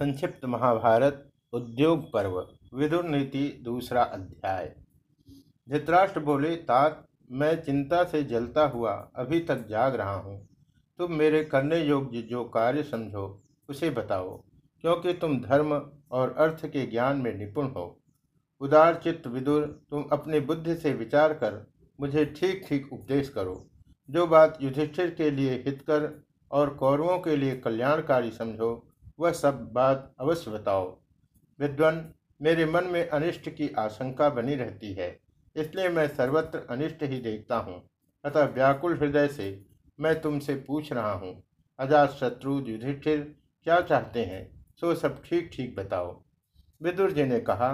संक्षिप्त महाभारत उद्योग पर्व, विदुर नीति, दूसरा अध्याय। धृतराष्ट्र बोले, तात, मैं चिंता से जलता हुआ अभी तक जाग रहा हूँ। तुम मेरे करने योग्य जो कार्य समझो, उसे बताओ, क्योंकि तुम धर्म और अर्थ के ज्ञान में निपुण हो। उदार चित्त विदुर, तुम अपनी बुद्धि से विचार कर, मुझे ठीक ठीक उपदेश करो। जो बात युधिष्ठिर के लिए हितकर और कौरवों के लिए कल्याणकारी समझो वह सब बात अवश्य बताओ। विद्वन, मेरे मन में अनिष्ट की आशंका बनी रहती है, इसलिए मैं सर्वत्र अनिष्ट ही देखता हूँ। अतः व्याकुल हृदय से मैं तुमसे पूछ रहा हूँ, अजात शत्रु युधिष्ठिर, क्या चाहते हैं? सो सब ठीक ठीक बताओ। विदुर जी ने कहा,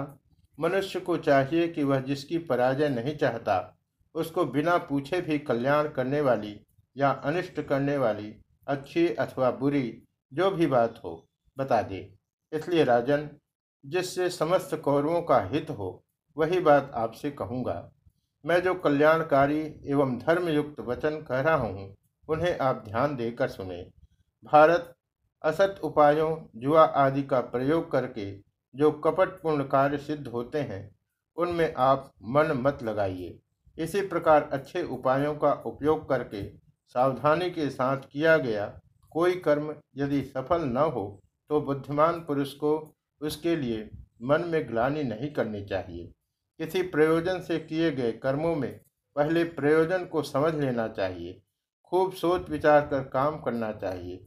मनुष्य को चाहिए कि वह जिसकी पराजय नहीं चाहता, उसको बिना पूछे भी कल्याण करने वाली या अनिष्ट करने वाली, अच्छी अथवा बुरी, जो भी बात हो। बता दे इसलिए राजन, जिससे समस्त कौरवों का हित हो, वही बात आपसे कहूँगा। मैं जो कल्याणकारी एवं धर्मयुक्त वचन कह रहा हूँ, उन्हें आप ध्यान देकर सुने। भारत, असत उपायों, जुआ आदि का प्रयोग करके जो कपटपूर्ण कार्य सिद्ध होते हैं, उनमें आप मन मत लगाइए। इसी प्रकार अच्छे उपायों का उपयोग करके सावधानी के साथ किया गया कोई कर्म यदि सफल न हो तो बुद्धिमान पुरुष को उसके लिए मन में ग्लानी नहीं करनी चाहिए। किसी प्रयोजन से किए गए कर्मों में पहले प्रयोजन को समझ लेना चाहिए। खूब सोच विचार कर काम करना चाहिए।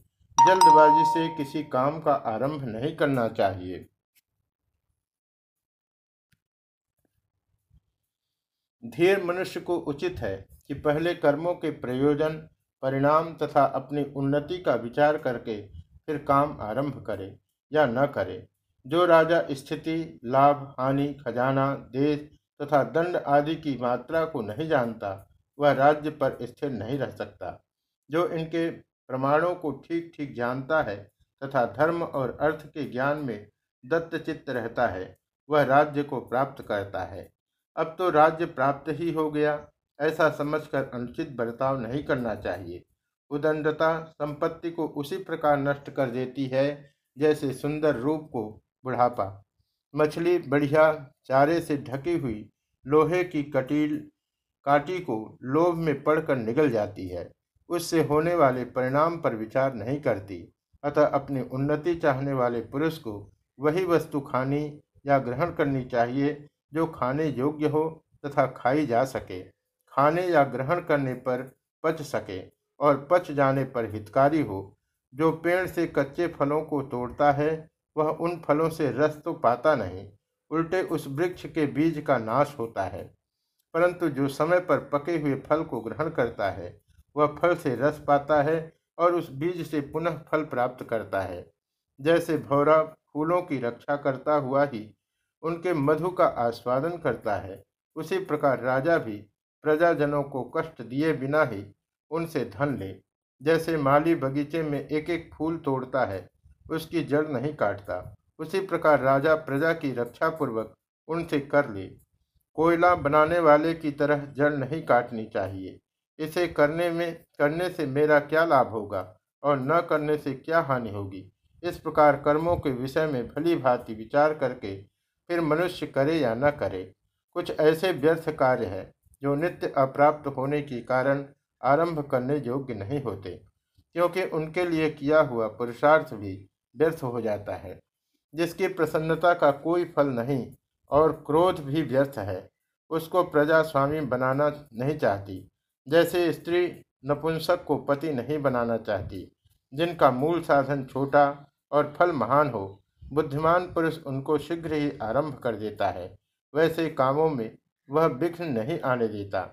जल्दबाजी से किसी काम का आरंभ नहीं करना चाहिए। धीर मनुष्य को उचित है कि पहले कर्मों के प्रयोजन, परिणाम तथा अपनी उन्नति का विचार करके फिर काम आरंभ करे या न करे। जो राजा स्थिति, लाभ, हानि, खजाना, देश तथा दंड आदि की मात्रा को नहीं जानता, वह राज्य पर स्थिर नहीं रह सकता। जो इनके प्रमाणों को ठीक ठीक जानता है तथा धर्म और अर्थ के ज्ञान में दत्तचित्त रहता है, वह राज्य को प्राप्त करता है। अब तो राज्य प्राप्त ही हो गया, ऐसा समझकर अनुचित बर्ताव नहीं करना चाहिए। उदंडता संपत्ति को उसी प्रकार नष्ट कर देती है, जैसे सुंदर रूप को बुढ़ापा। मछली बढ़िया चारे से ढकी हुई लोहे की कटील काटी को लोभ में पड़कर निगल जाती है। उससे होने वाले परिणाम पर विचार नहीं करती, अतः अपनी उन्नति चाहने वाले पुरुष को वही वस्तु खानी या ग्रहण करनी चाहिए, जो खाने योग्य हो तथा खाई जा सके। खाने या ग्रहण करने पर पच सके। और पच जाने पर हितकारी हो। जो पेड़ से कच्चे फलों को तोड़ता है, वह उन फलों से रस तो पाता नहीं, उल्टे उस वृक्ष के बीज का नाश होता है। परंतु जो समय पर पके हुए फल को ग्रहण करता है, वह फल से रस पाता है और उस बीज से पुनः फल प्राप्त करता है। जैसे भौरा फूलों की रक्षा करता हुआ ही उनके मधु का आस्वादन करता है, उसी प्रकार राजा भी प्रजाजनों को कष्ट दिए बिना ही उनसे धन ले। जैसे माली बगीचे में एक एक फूल तोड़ता है, उसकी जड़ नहीं काटता। उसी प्रकार राजा प्रजा की रक्षा पूर्वक उनसे कर ले। कोयला बनाने वाले की तरह जड़ नहीं काटनी चाहिए। इसे करने में, करने से मेरा क्या लाभ होगा और न करने से क्या हानि होगी? इस प्रकार कर्मों के विषय में भली भांति विचार करके फिर मनुष्य करे या न करे। कुछ ऐसे व्यर्थ कार्य है जो नित्य अप्राप्त होने के कारण आरंभ करने योग्य नहीं होते, क्योंकि उनके लिए किया हुआ पुरुषार्थ भी व्यर्थ हो जाता है, जिसकी प्रसन्नता का कोई फल नहीं और क्रोध भी व्यर्थ है। उसको प्रजा स्वामी बनाना नहीं चाहती, जैसे स्त्री नपुंसक को पति नहीं बनाना चाहती, जिनका मूल साधन छोटा और फल महान हो। बुद्धिमान पुरुष उनको शीघ्र ही आरंभ कर देता है, वैसे कामों में वह विघ्न नहीं आने देता।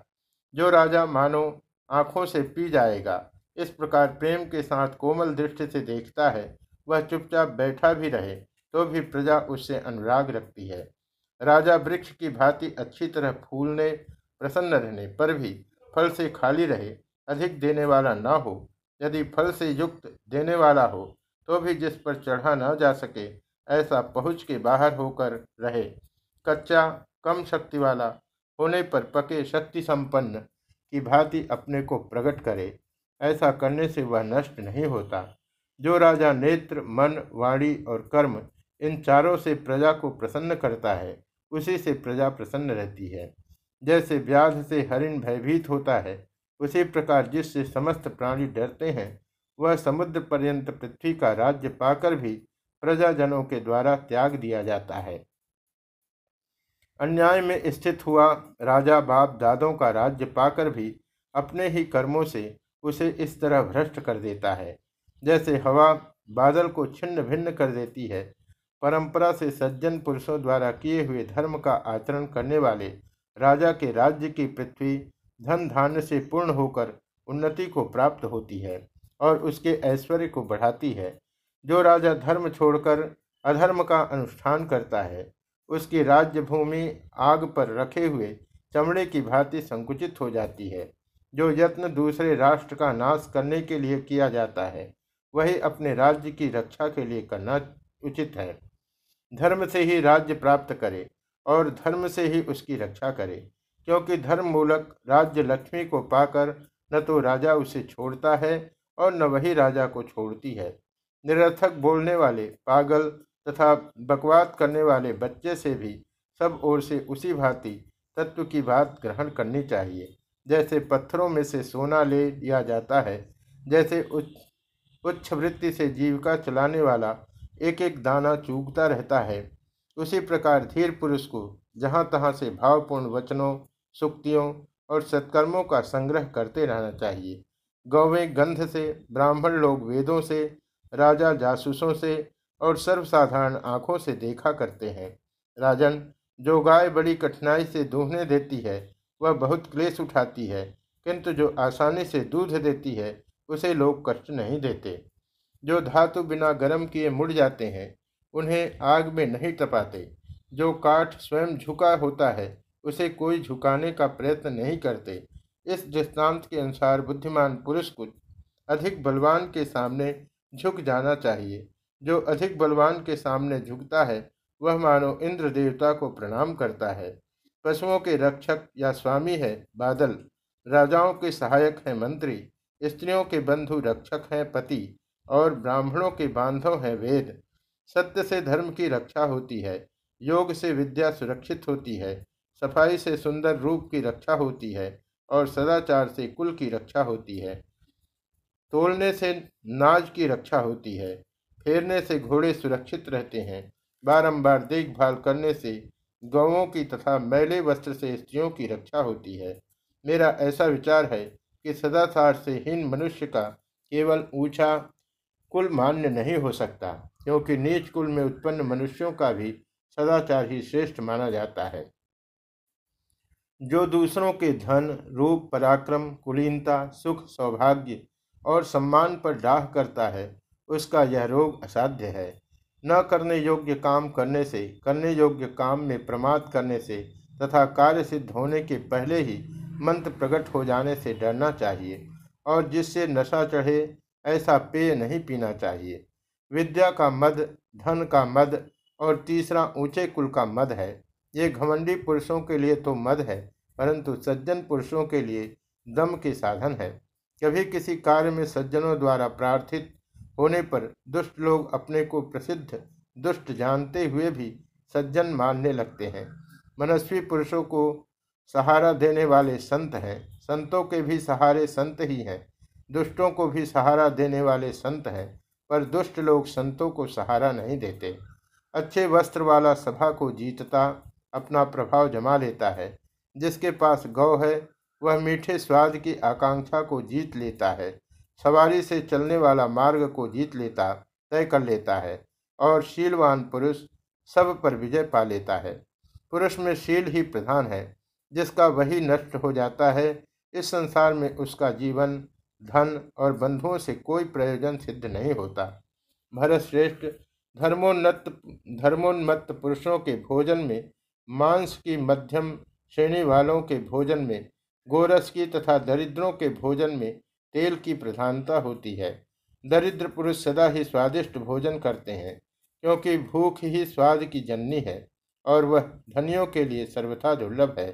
जो राजा मानो आँखों से पी जाएगा। इस प्रकार प्रेम के साथ कोमल दृष्टि से देखता है, वह चुपचाप बैठा भी रहे तो भी प्रजा उससे अनुराग रखती है। राजा वृक्ष की भांति अच्छी तरह फूलने, प्रसन्न रहने पर भी फल से खाली रहे, अधिक देने वाला न हो। यदि फल से युक्त देने वाला हो तो भी जिस पर चढ़ा न जा सके, ऐसा पहुँच के बाहर होकर रहे। कच्चा, कम शक्ति वाला, होने पर पके शक्ति संपन्न की भांति अपने को प्रकट करे, ऐसा करने से वह नष्ट नहीं होता। जो राजा नेत्र, मन, वाणी और कर्म इन चारों से प्रजा को प्रसन्न करता है, उसी से प्रजा प्रसन्न रहती है। जैसे व्याध से हरिण भयभीत होता है, उसी प्रकार जिससे समस्त प्राणी डरते हैं, वह समुद्र पर्यंत पृथ्वी का राज्य पाकर भी प्रजाजनों के द्वारा त्याग दिया जाता है। अन्याय में स्थित हुआ राजा बाप दादों का राज्य पाकर भी अपने ही कर्मों से उसे इस तरह भ्रष्ट कर देता है। जैसे हवा बादल को छिन्न भिन्न कर देती है, परंपरा से सज्जन पुरुषों द्वारा किए हुए धर्म का आचरण करने वाले राजा के राज्य की पृथ्वी धन धान्य से पूर्ण होकर उन्नति को प्राप्त होती है और उसके ऐश्वर्य को बढ़ाती है, जो राजा धर्म छोड़कर अधर्म का अनुष्ठान करता है। उसकी राज्य भूमि आग पर रखे हुए चमड़े की भांति संकुचित हो जाती है, जो यत्न दूसरे राष्ट्र का नाश करने के लिए किया जाता है, वही अपने राज्य की रक्षा के लिए करना उचित है। धर्म से ही राज्य प्राप्त करे और धर्म से ही उसकी रक्षा करे, क्योंकि धर्म मूलक राज्य लक्ष्मी को पाकर न तो राजा उसे छोड़ता है और न वही राजा को छोड़ती है। निरर्थक बोलने वाले पागल तथा बकवाद करने वाले बच्चे से भी सब ओर से उसी भांति तत्व की बात ग्रहण करनी चाहिए। जैसे पत्थरों में से सोना ले लिया जाता है, जैसे उच्च उच्च वृत्ति से जीविका चलाने वाला एक एक दाना चूकता रहता है, उसी प्रकार धीर पुरुष को जहाँ तहाँ से भावपूर्ण वचनों, सुक्तियों और सत्कर्मों का संग्रह करते रहना चाहिए। गौवें गंध से, ब्राह्मण लोग वेदों से, राजा जासूसों से और सर्वसाधारण आँखों से देखा करते हैं। राजन, जो गाय बड़ी कठिनाई से दूहने देती है, वह बहुत क्लेश उठाती है, किंतु जो आसानी से दूध देती है, उसे लोग कष्ट नहीं देते। जो धातु बिना गर्म किए मुड़ जाते हैं, उन्हें आग में नहीं तपाते। जो काठ स्वयं झुका होता है, उसे कोई झुकाने का प्रयत्न नहीं करते। इस दृष्टांत के अनुसार बुद्धिमान पुरुष को अधिक बलवान के सामने झुक जाना चाहिए। जो अधिक बलवान के सामने झुकता है, वह मानो इंद्र देवता को प्रणाम करता है। पशुओं के रक्षक या स्वामी है, बादल। राजाओं के सहायक हैं, मंत्री। स्त्रियों के बंधु रक्षक हैं, पति। और ब्राह्मणों के बांधव हैं, वेद। सत्य से धर्म की रक्षा होती है। योग से विद्या सुरक्षित होती है। सफ़ाई से सुंदर रूप की रक्षा होती है। और सदाचार से कुल की रक्षा होती है। तोलने से नाज की रक्षा होती है। फेरने से घोड़े सुरक्षित रहते हैं। बारंबार देखभाल करने से गौों की तथा मैले वस्त्र से स्त्रियों की रक्षा होती है। मेरा ऐसा विचार है कि सदाचार से हीन मनुष्य का केवल ऊँचा कुल मान्य नहीं हो सकता, क्योंकि नीच कुल में उत्पन्न मनुष्यों का भी सदाचार ही श्रेष्ठ माना जाता है। जो दूसरों के धन, रूप, पराक्रम, कुलीनता, सुख, सौभाग्य और सम्मान पर डाह करता है उसका यह रोग असाध्य है। न करने योग्य काम करने से, करने योग्य काम में प्रमाद करने से तथा कार्य सिद्ध होने के पहले ही मंत्र प्रकट हो जाने से डरना चाहिए और जिससे नशा चढ़े, ऐसा पेय नहीं पीना चाहिए। विद्या का मद, धन का मद और तीसरा ऊँचे कुल का मद है। ये घमंडी पुरुषों के लिए तो मद है, परंतु सज्जन पुरुषों के लिए दम के साधन है। कभी किसी कार्य में सज्जनों द्वारा प्रार्थित होने पर दुष्ट लोग अपने को प्रसिद्ध, दुष्ट जानते हुए भी सज्जन मानने लगते हैं। मनस्वी पुरुषों को सहारा देने वाले संत हैं। संतों के भी सहारे संत ही हैं। दुष्टों को भी सहारा देने वाले संत हैं, पर दुष्ट लोग संतों को सहारा नहीं देते। अच्छे वस्त्र वाला सभा को जीतता, अपना प्रभाव जमा लेता है। जिसके पास गौ है, वह मीठे स्वाद की आकांक्षा को जीत लेता है। सवारी से चलने वाला मार्ग को जीत लेता, तय कर लेता है और शीलवान पुरुष सब पर विजय पा लेता है। पुरुष में शील ही प्रधान है, जिसका वही नष्ट हो जाता है। इस संसार में उसका जीवन, धन और बंधुओं से कोई प्रयोजन सिद्ध नहीं होता। भरत श्रेष्ठ धर्मोन्नत, धर्मोन्मत्त पुरुषों के भोजन में, मांस की मध्यम श्रेणी वालों के भोजन में, गोरस की तथा दरिद्रों के भोजन में तेल की प्रधानता होती है। दरिद्र पुरुष सदा ही स्वादिष्ट भोजन करते हैं, क्योंकि भूख ही स्वाद की जननी है, और वह धनियों के लिए सर्वथा दुर्लभ है।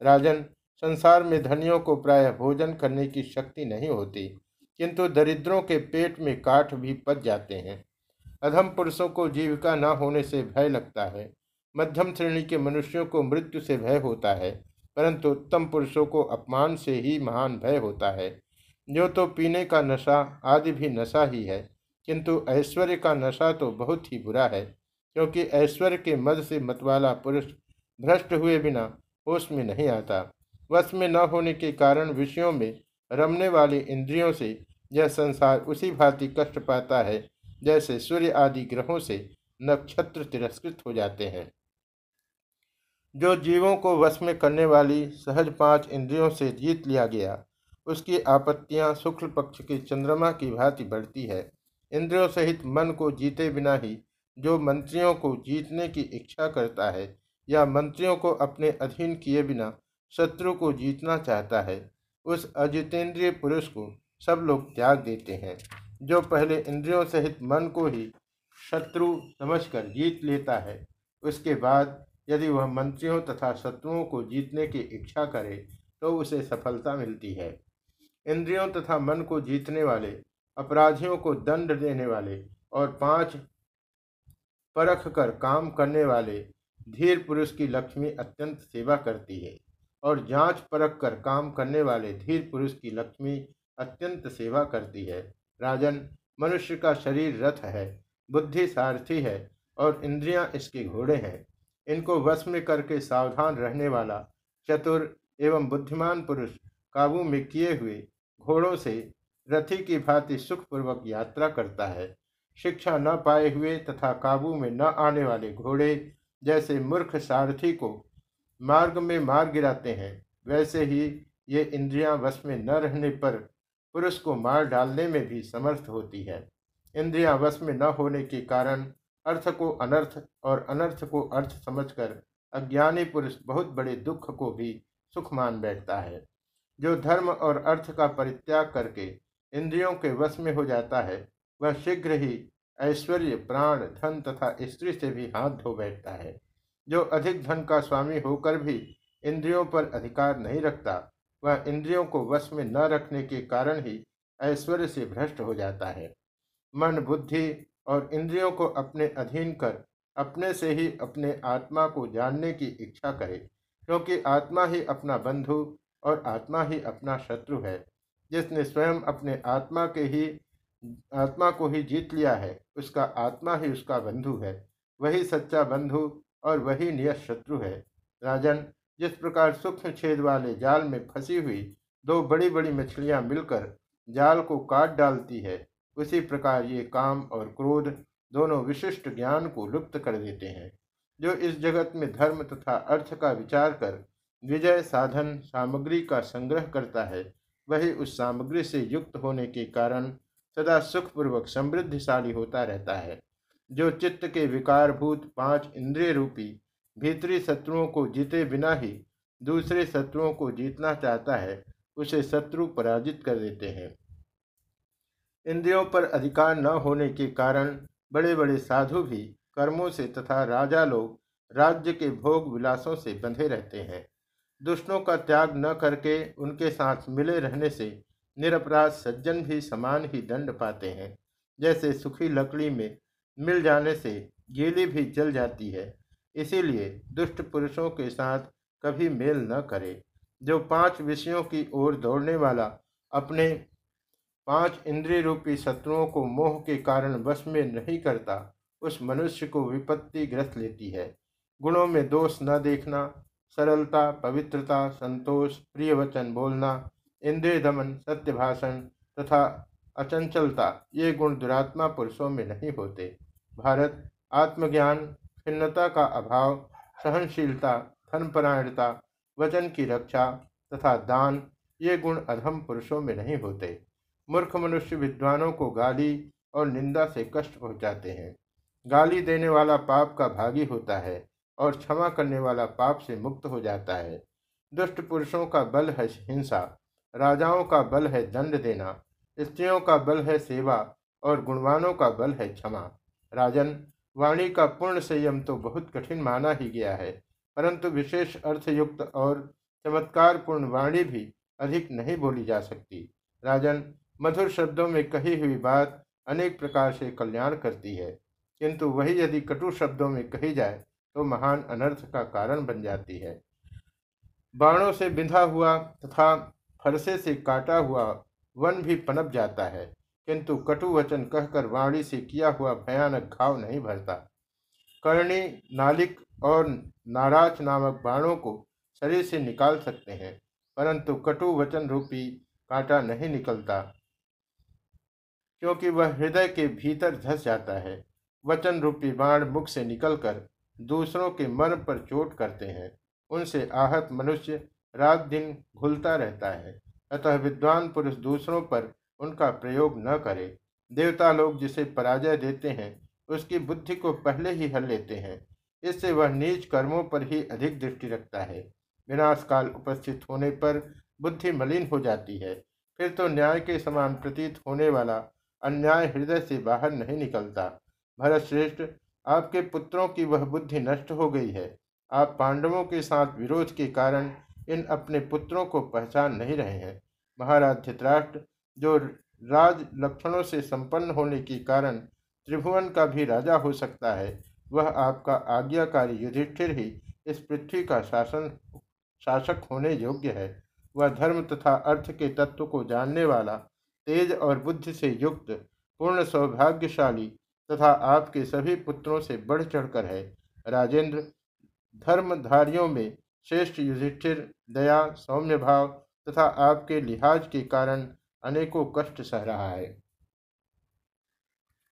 राजन, संसार में धनियों को प्रायः भोजन करने की शक्ति नहीं होती, किंतु दरिद्रों के पेट में काठ भी पच जाते हैं। अधम पुरुषों को जीविका न होने से भय लगता है। मध्यम श्रेणी के मनुष्यों को मृत्यु से भय होता है, परंतु उत्तम पुरुषों को अपमान से ही महान भय होता है। जो तो पीने का नशा आदि भी नशा ही है, किंतु ऐश्वर्य का नशा तो बहुत ही बुरा है, क्योंकि ऐश्वर्य के मद से मतवाला पुरुष भ्रष्ट हुए बिना होश में नहीं आता। वश में न होने के कारण विषयों में रमने वाली इंद्रियों से यह संसार उसी भांति कष्ट पाता है, जैसे सूर्य आदि ग्रहों से नक्षत्र तिरस्कृत हो जाते हैं। जो जीवों को वश में करने वाली सहज पाँच इंद्रियों से जीत लिया गया उसकी आपत्तियाँ शुक्ल पक्ष के चंद्रमा की भांति बढ़ती है। इंद्रियों सहित मन को जीते बिना ही जो मंत्रियों को जीतने की इच्छा करता है या मंत्रियों को अपने अधीन किए बिना शत्रु को जीतना चाहता है, उस अजितेंद्रिय पुरुष को सब लोग त्याग देते हैं, जो पहले इंद्रियों सहित मन को ही शत्रु समझकर जीत लेता है। उसके बाद यदि वह मंत्रियों तथा शत्रुओं को जीतने की इच्छा करे तो उसे सफलता मिलती है। इंद्रियों तथा मन को जीतने वाले, अपराधियों को दंड देने वाले और पाँच परख कर काम करने वाले, धीर पुरुष की लक्ष्मी अत्यंत सेवा करती है और जाँच परख कर काम करने वाले, धीर पुरुष की लक्ष्मी अत्यंत सेवा करती है। राजन, मनुष्य का शरीर रथ है, बुद्धि सारथी है और इंद्रियाँ इसके घोड़े हैं। इनको वश में करके सावधान रहने वाला, चतुर एवं बुद्धिमान पुरुष काबू में किए हुए घोड़ों से रथी की भांति सुखपूर्वक यात्रा करता है। शिक्षा न पाए हुए तथा काबू में न आने वाले घोड़े जैसे मूर्ख सारथी को मार्ग में मार गिराते हैं, वैसे ही ये इंद्रियाँ वश में न रहने पर पुरुष को मार डालने में भी समर्थ होती है। इंद्रियाँ वश में न होने के कारण अर्थ को अनर्थ और अनर्थ को अर्थ समझकर अज्ञानी पुरुष बहुत बड़े दुख को भी सुख मान बैठता है। जो धर्म और अर्थ का परित्याग करके इंद्रियों के वश में हो जाता है, वह शीघ्र ही ऐश्वर्य, प्राण, धन तथा स्त्री से भी हाथ धो बैठता है। जो अधिक धन का स्वामी होकर भी इंद्रियों पर अधिकार नहीं रखता, वह इंद्रियों को वश में न रखने के कारण ही ऐश्वर्य से भ्रष्ट हो जाता है। मन, बुद्धि और इंद्रियों को अपने अधीन कर, अपने से ही अपने आत्मा को जानने की इच्छा करे, क्योंकि आत्मा ही अपना बंधु और आत्मा ही अपना शत्रु है, जिसने स्वयं अपने आत्मा के ही, आत्मा को ही जीत लिया है, उसका आत्मा ही उसका बंधु है, वही सच्चा बंधु और वही नियत शत्रु है। राजन, जिस प्रकार सूक्ष्म छेद वाले जाल में फंसी हुई दो बड़ी बड़ी मछलियाँ मिलकर जाल को काट डालती है, उसी प्रकार ये काम और क्रोध दोनों विशिष्ट ज्ञान को लुप्त कर देते हैं, जो इस जगत में धर्म तथा अर्थ का विचार कर विजय साधन सामग्री का संग्रह करता है। वही उस सामग्री से युक्त होने के कारण सदा सुखपूर्वक समृद्धिशाली होता रहता है। जो चित्त के विकारभूत पाँच इंद्रिय रूपी भीतरी शत्रुओं को जीते बिना ही दूसरे शत्रुओं को जीतना चाहता है, उसे शत्रु पराजित कर देते हैं। इंद्रियों पर अधिकार न होने के कारण बड़े बड़े साधु भी कर्मों से तथा राजा लोग राज्य के भोग विलासों से बंधे रहते हैं। दुष्टों का त्याग न करके उनके साथ मिले रहने से निरपराध सज्जन भी समान ही दंड पाते हैं। जैसे सुखी लकड़ी में मिल जाने से गीली भी जल जाती है। इसीलिए दुष्ट पुरुषों के साथ कभी मेल न करे। जो पाँच विषयों की ओर दौड़ने वाला अपने पाँच इंद्रिय रूपी शत्रुओं को मोह के कारण वश में नहीं करता, उस मनुष्य को विपत्ति ग्रस्त लेती है। गुणों में दोष न देखना सरलता, पवित्रता, संतोष प्रिय वचन बोलना, इंद्रिय दमन, सत्य भाषण तथा अचंचलता, ये गुण दुरात्मा पुरुषों में नहीं होते। भारत, आत्मज्ञान, खिन्नता का अभाव, सहनशीलता धनपरायणता वचन की रक्षा तथा दान, ये गुण अधम पुरुषों में नहीं होते। मूर्ख मनुष्य विद्वानों को गाली और निंदा से कष्ट पहुंचाते हैं। गाली देने वाला पाप का भागी होता है। और क्षमा करने वाला पाप से मुक्त हो जाता है। दुष्ट पुरुषों का बल है हिंसा, राजाओं का बल है दंड देना, स्त्रियों का बल है सेवा और गुणवानों का बल है क्षमा। राजन, वाणी का पूर्ण संयम तो बहुत कठिन माना ही गया है, परंतु विशेष अर्थयुक्त और चमत्कार पूर्ण वाणी भी अधिक नहीं बोली जा सकती। राजन, मधुर शब्दों में कही हुई बात अनेक प्रकार से कल्याण करती है, किंतु वही यदि कटु शब्दों में कही जाए तो महान अनर्थ का कारण बन जाती है। बाणों से बिंधा हुआ तथा फरसे से काटा हुआ वन भी पनप जाता है, किंतु कटु वचन कहकर वाणी से किया हुआ भयानक घाव नहीं भरता। कर्णी, नालिक और नाराज़ नामक बाणों को शरीर से निकाल सकते हैं, परंतु कटु वचन रूपी कांटा नहीं निकलता, क्योंकि वह हृदय के भीतर धस जाता है। वचन रूपी बाण मुख से निकलकर दूसरों के मन पर चोट करते हैं। उनसे आहत मनुष्य रात दिन घुलता रहता है। अतः विद्वान पुरुष दूसरों पर उनका प्रयोग न करे। देवता लोग जिसे पराजय देते हैं, उसकी बुद्धि को पहले ही हल लेते हैं। इससे वह नीच कर्मों पर ही अधिक दृष्टि रखता है। विनाश काल उपस्थित होने पर बुद्धि मलिन हो जाती है। फिर तो न्याय के समान प्रतीत होने वाला अन्याय हृदय से बाहर नहीं निकलता। भरत श्रेष्ठ आपके पुत्रों की वह बुद्धि नष्ट हो गई है। आप पांडवों के साथ विरोध के कारण इन अपने पुत्रों को पहचान नहीं रहे हैं। महाराज धृतराष्ट्र, जो राज लक्षणों से संपन्न होने के कारण त्रिभुवन का भी राजा हो सकता है, वह आपका आज्ञाकारी युधिष्ठिर ही इस पृथ्वी का शासन, शासक होने योग्य है। वह धर्म तथा अर्थ के तत्व को जानने वाला, तेज और बुद्धि से युक्त, पूर्ण सौभाग्यशाली तथा आपके सभी पुत्रों से बढ़ चढ़कर है। राजेंद्र, धर्मधारियों में श्रेष्ठ युधिष्ठिर, दया, सौम्य भाव तथा आपके लिहाज के कारण अनेकों कष्ट सह रहा है।